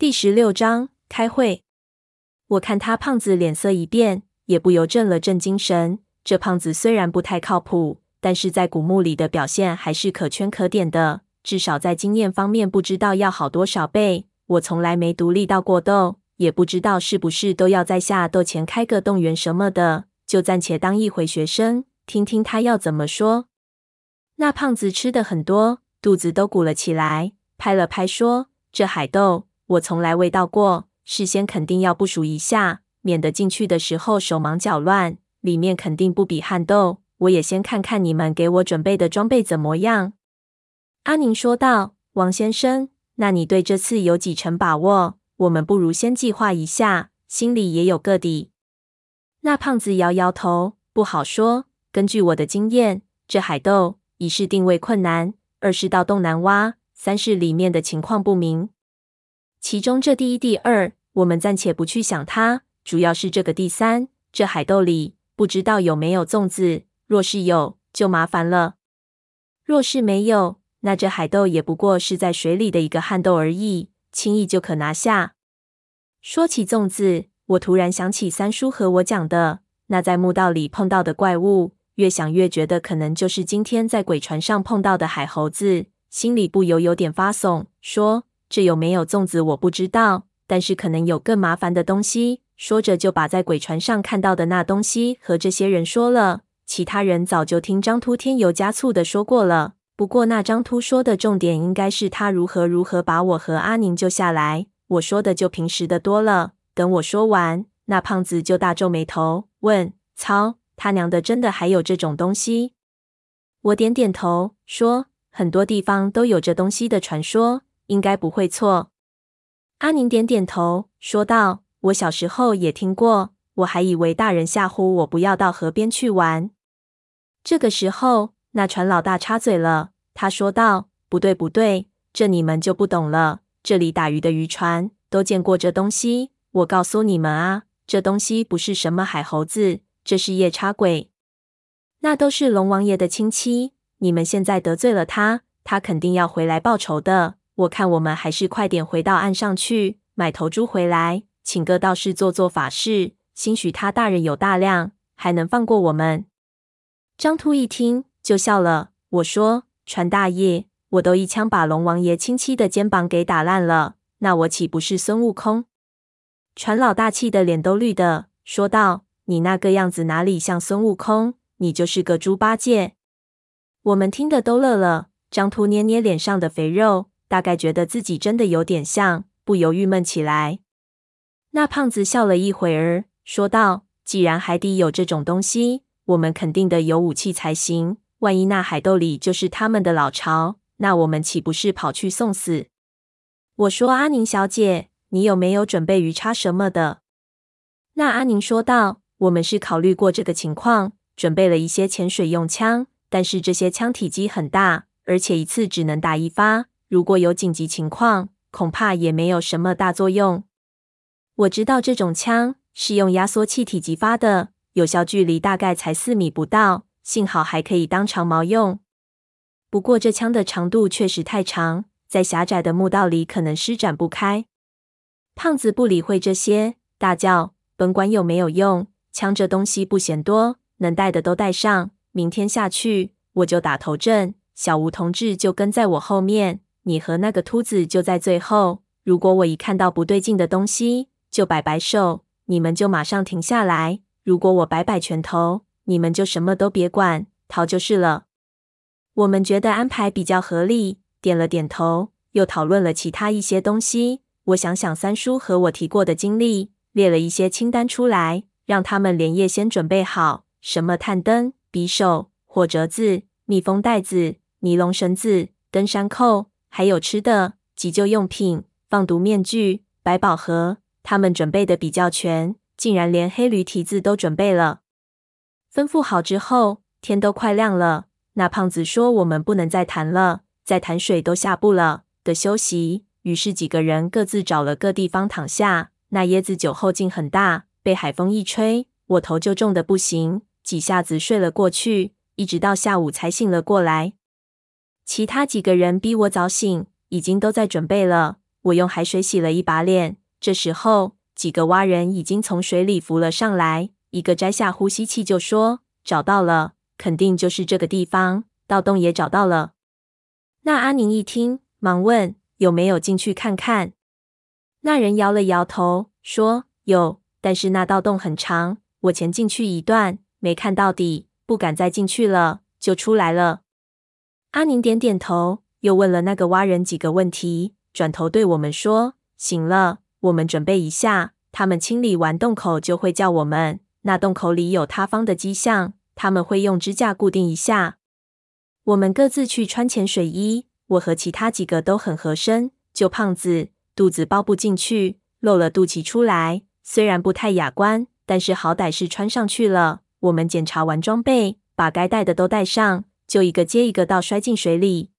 第十六章开会。我看他胖子脸色一变，也不由振了振精神。这胖子虽然不太靠谱，但是在古墓里的表现还是可圈可点的，至少在经验方面不知道要好多少倍。我从来没独立到过斗，也不知道是不是都要在下斗前开个动员什么的，就暂且当一回学生，听听他要怎么说。那胖子吃的很多，肚子都鼓了起来，拍了拍说：“这海豆我从来未到过。”事先肯定要部署一下，免得进去的时候手忙脚乱。里面肯定不比汉豆。我也先看看你们给我准备的装备怎么样。阿宁说道：“王先生，那你对这次有几成把握？我们不如先计划一下，心里也有个底。”那胖子摇摇头：“不好说。根据我的经验，这海豆一是定位困难，二是盗洞难挖，三是里面的情况不明。其中这第一、第二。”我们暂且不去想它，主要是这个第三，这海豆里不知道有没有粽子。若是有，就麻烦了；若是没有，那这海豆也不过是在水里的一个旱豆而已，轻易就可拿下。说起粽子，我突然想起三叔和我讲的那在墓道里碰到的怪物，越想越觉得可能就是今天在鬼船上碰到的海猴子，心里不由有点发怂，说这有没有粽子我不知道。但是可能有更麻烦的东西。说着，就把在鬼船上看到的那东西和这些人说了。其他人早就听张秃添油加醋的说过了。不过那张秃说的重点，应该是他如何如何把我和阿宁救下来。我说的就平时的多了。等我说完，那胖子就大皱眉头，问：“操他娘的，真的还有这种东西？”我点点头，说：“很多地方都有这东西的传说，应该不会错。”阿宁点点头，说道：“我小时候也听过，我还以为大人吓唬我不要到河边去玩。”这个时候，那船老大插嘴了，他说道：“不对，不对，这你们就不懂了。这里打鱼的渔船都见过这东西。我告诉你们啊，这东西不是什么海猴子，这是夜叉鬼。那都是龙王爷的亲戚，你们现在得罪了他，他肯定要回来报仇的。”我看我们还是快点回到岸上去，买头猪回来，请个道士做做法事，兴许他大人有大量，还能放过我们。张秃一听就笑了，我说：“船大爷，我都一枪把龙王爷亲戚的肩膀给打烂了，那我岂不是孙悟空？”船老大气的脸都绿的，说道：“你那个样子哪里像孙悟空？你就是个猪八戒。”我们听得都乐了。张秃捏捏脸上的肥肉。大概觉得自己真的有点像，不由郁闷起来。那胖子笑了一会儿，说道：“既然海底有这种东西，我们肯定得有武器才行。万一那海斗里就是他们的老巢，那我们岂不是跑去送死？”我说：“阿宁小姐，你有没有准备鱼叉什么的？”那阿宁说道：“我们是考虑过这个情况，准备了一些潜水用枪，但是这些枪体积很大，而且一次只能打一发。”如果有紧急情况，恐怕也没有什么大作用。我知道这种枪是用压缩气体激发的，有效距离大概才四米不到，幸好还可以当长矛用。不过这枪的长度确实太长，在狭窄的墓道里可能施展不开。胖子不理会这些，大叫：“甭管有没有用，枪这东西不嫌多，能带的都带上。明天下去，我就打头阵，小吴同志就跟在我后面。”你和那个秃子就在最后。如果我一看到不对劲的东西，就摆摆手，你们就马上停下来。如果我摆摆拳头，你们就什么都别管，逃就是了。我们觉得安排比较合理，点了点头，又讨论了其他一些东西。我想想三叔和我提过的经历，列了一些清单出来，让他们连夜先准备好，什么探灯、匕首、火折子、密封袋子、尼龙绳子、登山扣。还有吃的、急救用品、放毒面具、百宝盒，他们准备的比较全，竟然连黑驴蹄子都准备了。吩咐好之后，天都快亮了。那胖子说：“我们不能再谈了，再谈水都下不了，的休息。”于是几个人各自找了个地方躺下。那椰子酒后劲很大，被海风一吹，我头就重的不行，几下子睡了过去，一直到下午才醒了过来。其他几个人比我早醒，已经都在准备了。我用海水洗了一把脸。这时候，几个蛙人已经从水里浮了上来。一个摘下呼吸器就说：“找到了，肯定就是这个地方。盗洞也找到了。”那阿宁一听，忙问：“有没有进去看看？”那人摇了摇头，说：“有，但是那盗洞很长，我潜进去一段，没看到底，不敢再进去了，就出来了。”阿宁点点头，又问了那个蛙人几个问题，转头对我们说：“行了，我们准备一下，他们清理完洞口就会叫我们。那洞口里有塌方的迹象，他们会用支架固定一下。我们各自去穿潜水衣，我和其他几个都很合身，就胖子肚子包不进去，露了肚脐出来，虽然不太雅观，但是好歹是穿上去了。我们检查完装备，把该带的都带上。就一个接一个倒摔进水里。